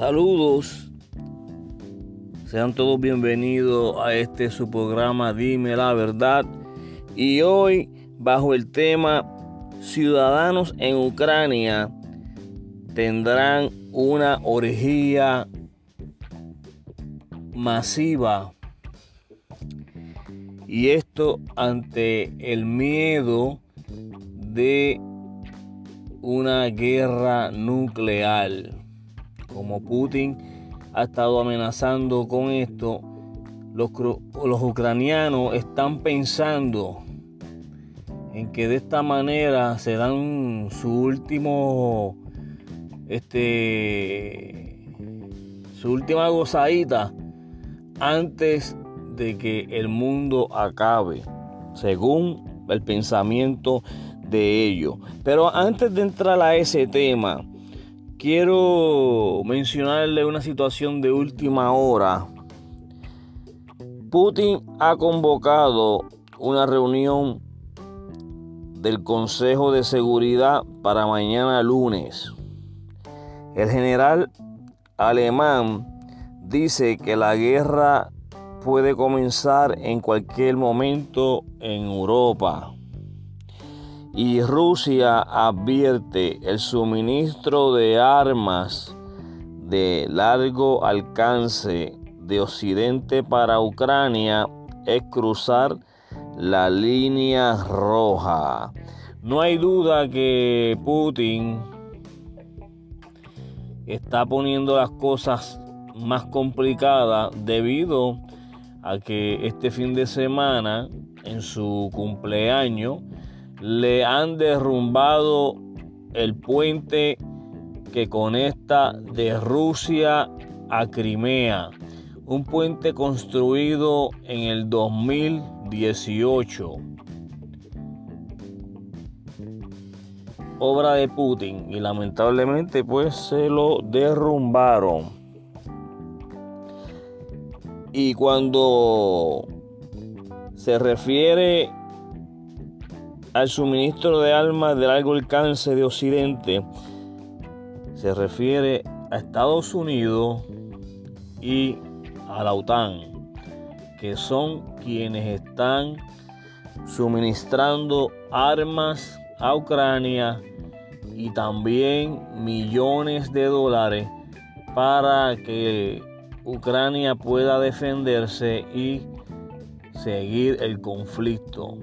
Saludos. Sean todos bienvenidos a este su programa Dime la verdad. Y hoy bajo el tema Ciudadanos en Ucrania tendrán una orgía masiva. Y esto ante el miedo de una guerra nuclear. Como Putin ha estado amenazando con esto, los, ucranianos están pensando en que de esta manera se dan su último este su última gozadita antes de que el mundo acabe según el pensamiento de ellos. Pero antes de entrar a ese tema quiero mencionarle una situación de última hora Putin ha convocado una reunión del Consejo de Seguridad para mañana lunes. El general alemán dice que la guerra puede comenzar en cualquier momento en Europa. Y Rusia advierte el suministro de armas de largo alcance de Occidente para Ucrania es cruzar la línea roja. No hay duda que Putin está poniendo las cosas más complicadas debido a que este fin de semana, en su cumpleaños, le han derrumbado el puente que conecta de Rusia a Crimea. Un puente construido en el 2018. Obra de Putin y lamentablemente pues se lo derrumbaron. Y cuando se refiere al suministro de armas de largo alcance de Occidente, se refiere a Estados Unidos y a la OTAN, que son quienes están suministrando armas a Ucrania y también millones de dólares para que Ucrania pueda defenderse y seguir el conflicto.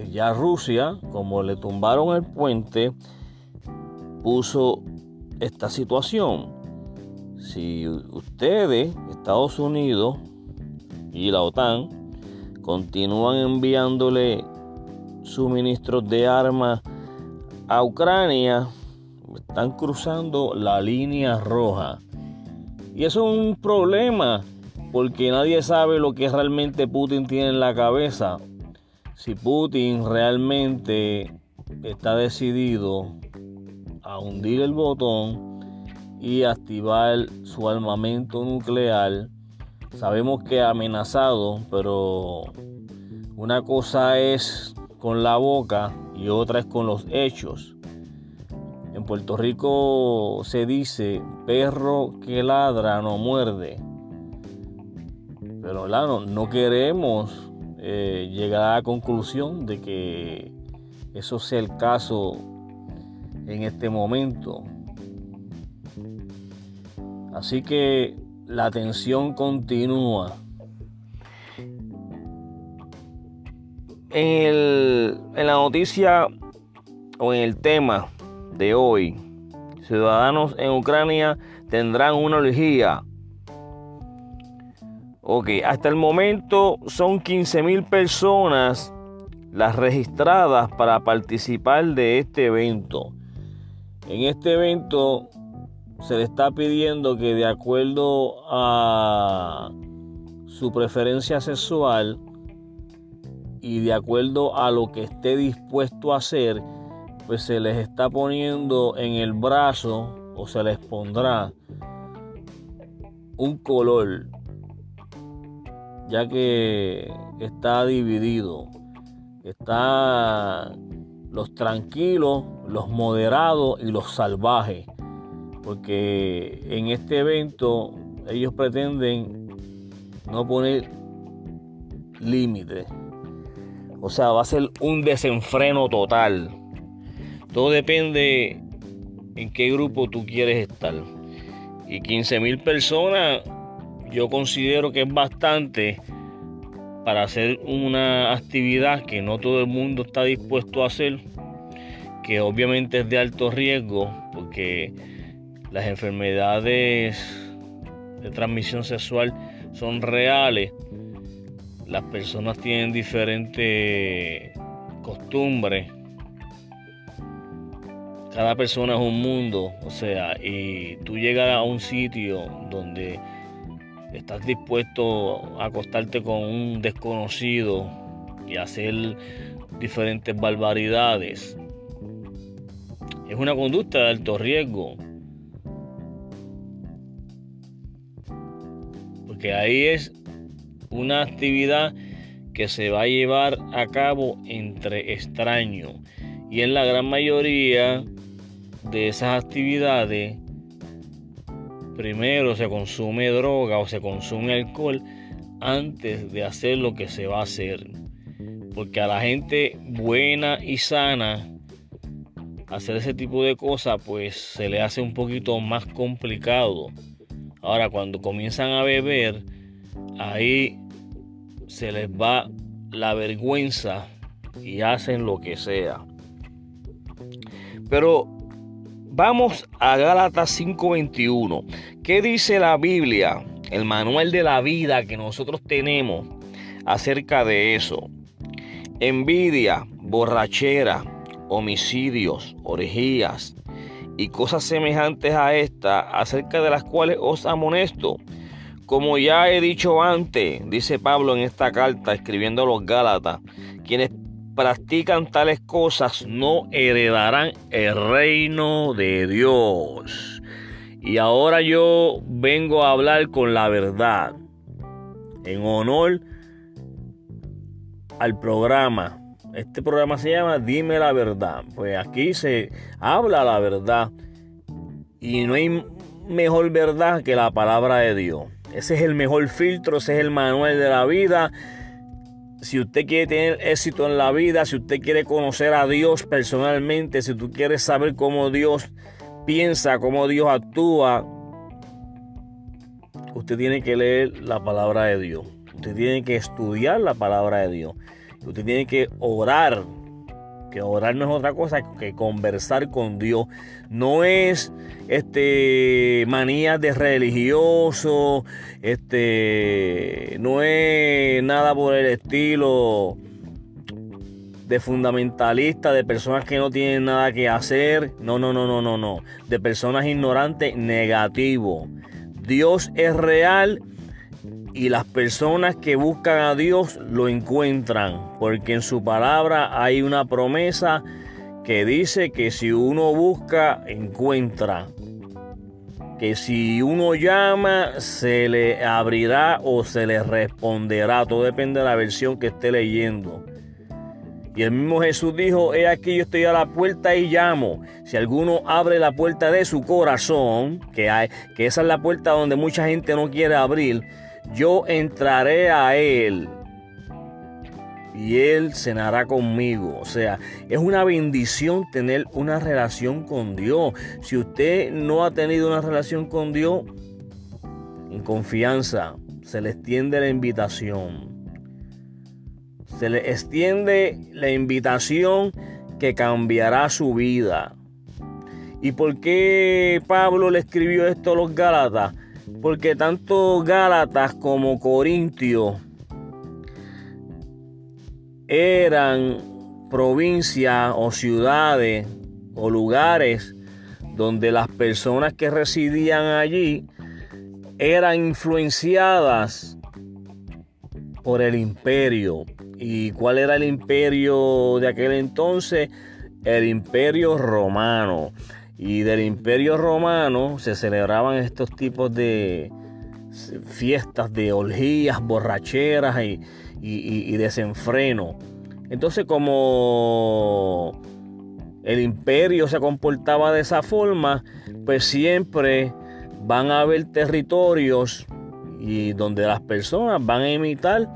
Pues ya Rusia, como le tumbaron el puente, puso esta situación si ustedes, Estados Unidos y la OTAN, continúan enviándole suministros de armas a Ucrania, están cruzando la línea roja. Y eso es un problema, porque nadie sabe lo que realmente Putin tiene en la cabeza. Si Putin realmente está decidido a hundir el botón, y activar su armamento nuclear. Sabemos que amenazado, pero una cosa es con la boca y otra es con los hechos. En Puerto Rico se dice perro que ladra no muerde. Pero no, no queremos eh, llegar a la conclusión de que eso sea el caso en este momento. Así que la tensión continúa. En, la noticia o en el tema de hoy, ciudadanos en Ucrania tendrán una orgía. Ok, hasta el momento son 15 mil personas las registradas para participar de este evento. En este evento se le está pidiendo que de acuerdo a su preferencia sexual y de acuerdo a lo que esté dispuesto a hacer, pues se les está poniendo en el brazo o se les pondrá un color, ya que está dividido. Está los tranquilos, los moderados y los salvajes. porque en este evento ellos pretenden no poner límite. O sea, va a ser un desenfreno total. Todo depende en qué grupo tú quieres estar. Y 15 mil personas yo considero que es bastante para hacer una actividad que no todo el mundo está dispuesto a hacer, que obviamente es de alto riesgo, porque las enfermedades de transmisión sexual son reales. Las personas tienen diferentes costumbres. Cada persona es un mundo, o sea, y tú llegas a un sitio donde estás dispuesto a acostarte con un desconocido y hacer diferentes barbaridades. Es una conducta de alto riesgo. Porque ahí es una actividad que se va a llevar a cabo entre extraños. Y en la gran mayoría de esas actividades primero se consume droga o se consume alcohol antes de hacer lo que se va a hacer. Porque a la gente buena y sana hacer ese tipo de cosas pues se le hace un poquito más complicado. Ahora cuando comienzan a beber, ahí se les va la vergüenza y hacen lo que sea. Pero Vamos a Gálatas 5:21. ¿Qué dice la Biblia, el manual de la vida que nosotros tenemos acerca de eso? Envidia, borrachera, homicidios, orgías y cosas semejantes a esta, acerca de las cuales os amonesto. Como ya he dicho antes, dice Pablo en esta carta escribiendo a los Gálatas, quienes practican tales cosas no heredarán el reino de Dios. Y ahora yo vengo a hablar con la verdad. En honor al programa. Este programa se llama Dime la verdad. Pues aquí se habla la verdad. Y no hay mejor verdad que la palabra de Dios. Ese es el mejor filtro, ese es el manual de la vida si usted quiere tener éxito en la vida, si usted quiere conocer a Dios personalmente, si tú quieres saber cómo Dios piensa, cómo Dios actúa, usted tiene que leer la palabra de Dios. Usted tiene que estudiar la palabra de Dios. Usted tiene que orar que orar no es otra cosa que conversar con Dios. No es este manía de religioso, este no es nada por el estilo de fundamentalista, de personas que no tienen nada que hacer. No, no, no, no, no, no. De personas ignorantes, negativo. Dios es real y las personas que buscan a Dios lo encuentran, porque en su palabra hay una promesa que dice que si uno busca, encuentra. Que si uno llama, se le abrirá o se le responderá. Todo depende de la versión que esté leyendo. Y el mismo Jesús dijo, he aquí yo estoy a la puerta y llamo. Si alguno abre la puerta de su corazón, que, hay, que esa es la puerta donde mucha gente no quiere abrir, yo entraré a Él y Él cenará conmigo. O sea, es una bendición tener una relación con Dios. Si usted no ha tenido una relación con Dios, en confianza, se le extiende la invitación. Se le extiende la invitación que cambiará su vida. ¿Y por qué Pablo le escribió esto a los Gálatas? Porque tanto Gálatas como Corintios eran provincias o ciudades o lugares donde las personas que residían allí eran influenciadas por el imperio. ¿Y cuál era el imperio de aquel entonces? El imperio romano. Y del imperio romano se celebraban estos tipos de fiestas de orgías, borracheras y, desenfreno. Entonces como el imperio se comportaba de esa forma, pues siempre van a haber territorios y donde las personas van a imitar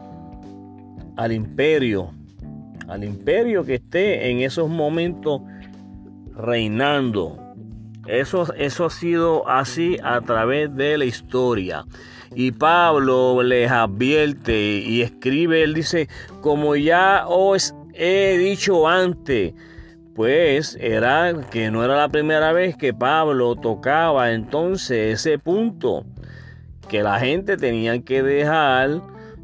al imperio, al imperio que esté en esos momentos reinando. Eso, eso ha sido así a través de la historia. Y Pablo les advierte y escribe, él dice, como ya os he dicho antes, pues era que no era la primera vez que Pablo tocaba entonces ese punto, que la gente tenía que dejar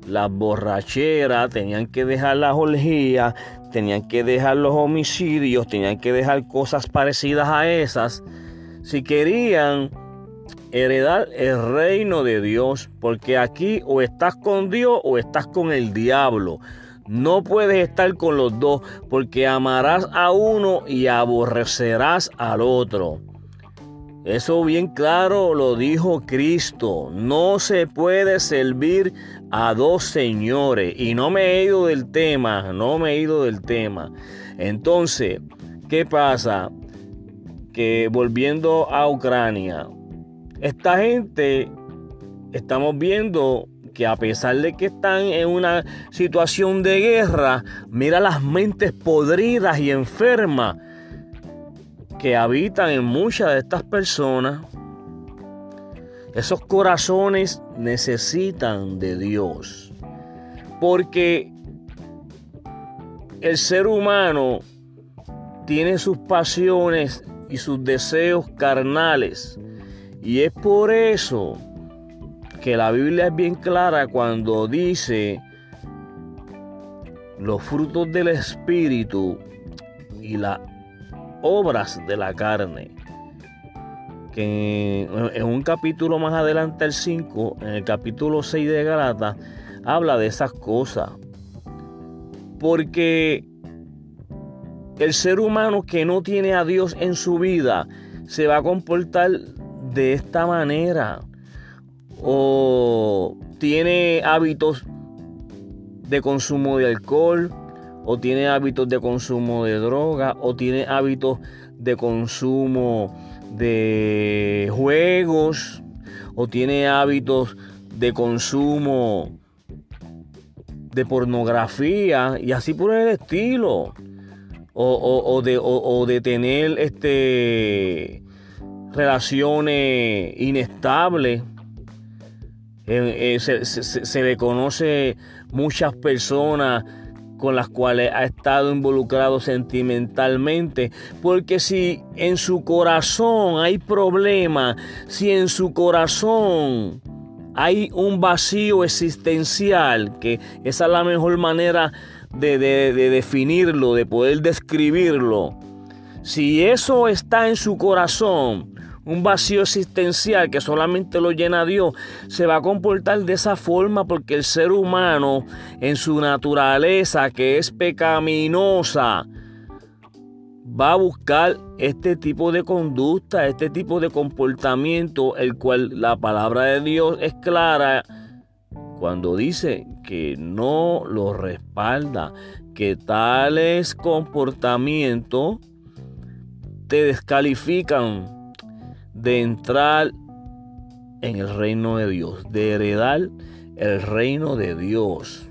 las borracheras, tenían que dejar las orgías, tenían que dejar los homicidios, tenían que dejar cosas parecidas a esas, si querían heredar el reino de Dios, porque aquí o estás con Dios o estás con el diablo. No puedes estar con los dos porque amarás a uno y aborrecerás al otro. Eso bien claro lo dijo Cristo. No se puede servir a dos señores. Y no me he ido del tema, no me he ido del tema. Entonces, ¿qué pasa? Volviendo a Ucrania, esta gente, estamos viendo que a pesar de que están en una situación de guerra, mira las mentes podridas y enfermas que habitan en muchas de estas personas. Esos corazones necesitan de Dios. Porque el ser humano tiene sus pasiones y sus deseos carnales. Y es por eso que la Biblia es bien clara cuando dice los frutos del Espíritu y las obras de la carne. Que en un capítulo más adelante, el 5, en el capítulo 6 de Galata, habla de esas cosas. Porque el ser humano que no tiene a Dios en su vida se va a comportar de esta manera o tiene hábitos de consumo de alcohol, o tiene hábitos de consumo de droga, o tiene hábitos de consumo de juegos, o tiene hábitos de consumo de pornografía y así por el estilo. O, de, o de, tener este, relaciones inestables eh, se, le conoce muchas personas con las cuales ha estado involucrado sentimentalmente, porque si en su corazón hay problema, si en su corazón hay un vacío existencial, que esa es la mejor manera de definirlo, de poder describirlo, si eso está en su corazón, un vacío existencial que solamente lo llena Dios, se va a comportar de esa forma porque el ser humano en su naturaleza que es pecaminosa, va a buscar este tipo de conducta, este tipo de comportamiento, el cual la palabra de Dios es clara cuando dice que no lo respalda, que tales comportamientos te descalifican de entrar en el reino de Dios, de heredar el reino de Dios.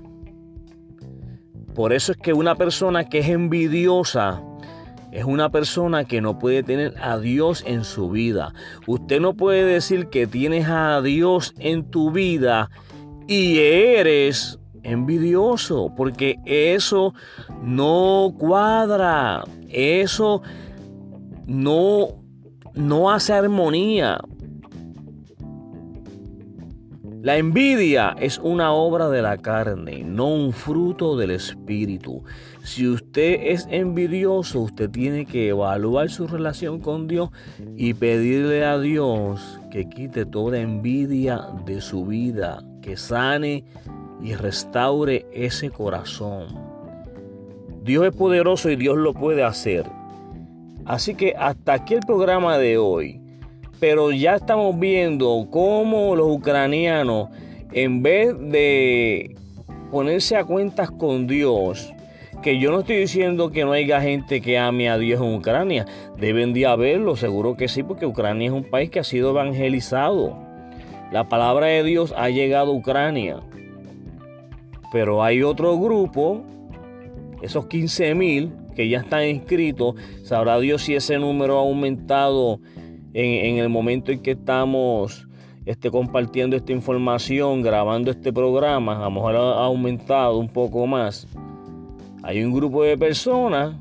Por eso es que una persona que es envidiosa es una persona que no puede tener a Dios en su vida. Usted no puede decir que tienes a Dios en tu vida y eres envidioso, porque eso no cuadra, eso no no hace armonía. La envidia es una obra de la carne, no un fruto del espíritu. Si usted es envidioso, usted tiene que evaluar su relación con Dios y pedirle a Dios que quite toda envidia de su vida, que sane y restaure ese corazón. Dios es poderoso y Dios lo puede hacer. Así que hasta aquí el programa de hoy. Pero ya estamos viendo cómo los ucranianos, en vez de ponerse a cuentas con Dios que yo no estoy diciendo que no haya gente que ame a Dios en Ucrania. Deben de haberlo, seguro que sí, porque Ucrania es un país que ha sido evangelizado. La palabra de Dios ha llegado a Ucrania. Pero hay otro grupo, esos 15 mil que ya están inscritos. Sabrá Dios si ese número ha aumentado en, el momento en que estamos este, compartiendo esta información, grabando este programa. A lo mejor ha aumentado un poco más. Hay un grupo de personas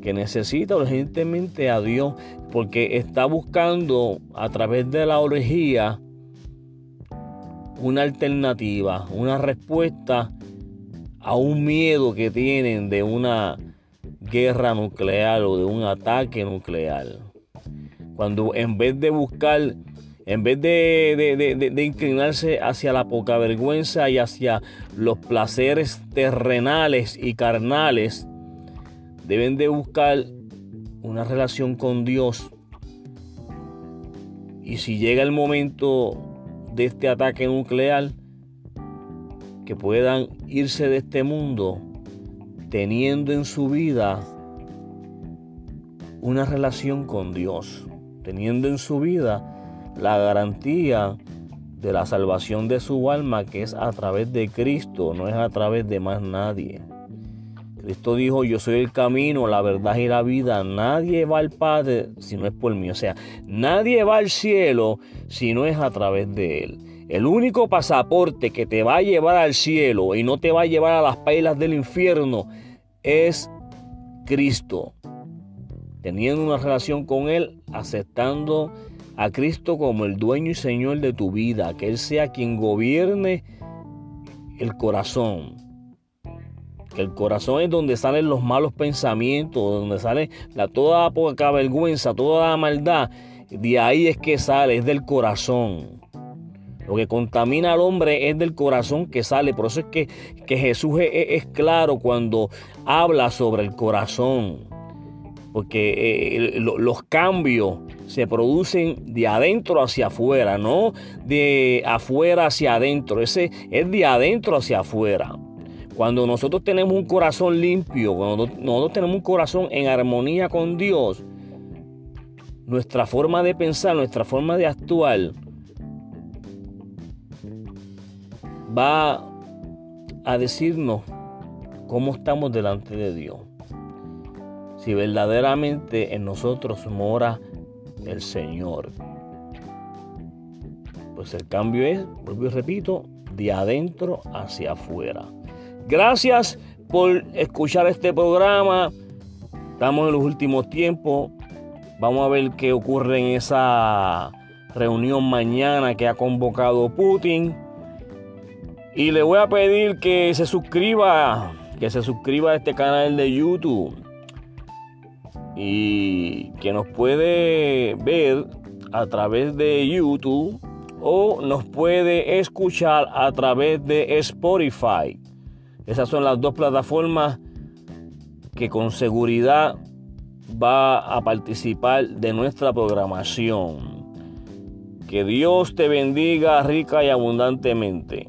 que necesita urgentemente a Dios porque está buscando a través de la orgía una alternativa, una respuesta a un miedo que tienen de una guerra nuclear o de un ataque nuclear. Cuando en vez de buscar, en vez de, inclinarse hacia la poca vergüenza y hacia los placeres terrenales y carnales, deben de buscar una relación con Dios. Y si llega el momento de este ataque nuclear, que puedan irse de este mundo teniendo en su vida una relación con Dios, teniendo en su vida la garantía de la salvación de su alma que es a través de Cristo, no es a través de más nadie. Cristo dijo, yo soy el camino, la verdad y la vida. Nadie va al Padre si no es por mí. O sea, nadie va al cielo si no es a través de Él. El único pasaporte que te va a llevar al cielo y no te va a llevar a las pailas del infierno es Cristo. Teniendo una relación con Él, aceptando a Cristo como el dueño y Señor de tu vida, que Él sea quien gobierne el corazón. Que el corazón es donde salen los malos pensamientos, donde sale la, toda poca vergüenza, toda maldad. De ahí es que sale, es del corazón. Lo que contamina al hombre es del corazón que sale. Por eso es que, que Jesús es, claro cuando habla sobre el corazón. Porque eh, los cambios se producen de adentro hacia afuera, no de afuera hacia adentro. Ese es de adentro hacia afuera. Cuando nosotros tenemos un corazón limpio, cuando nosotros tenemos un corazón en armonía con Dios, nuestra forma de pensar, nuestra forma de actuar, va a decirnos cómo estamos delante de Dios. Si verdaderamente en nosotros mora el Señor. Pues el cambio es, vuelvo y repito, de adentro hacia afuera. Gracias por escuchar este programa. Estamos en los últimos tiempos. Vamos a ver qué ocurre en esa reunión mañana que ha convocado Putin. Y le voy a pedir que se suscriba, que se suscriba a este canal de YouTube. Y que nos puede ver a través de YouTube o nos puede escuchar a través de Spotify. Esas son las dos plataformas que con seguridad va a participar de nuestra programación. Que Dios te bendiga rica y abundantemente.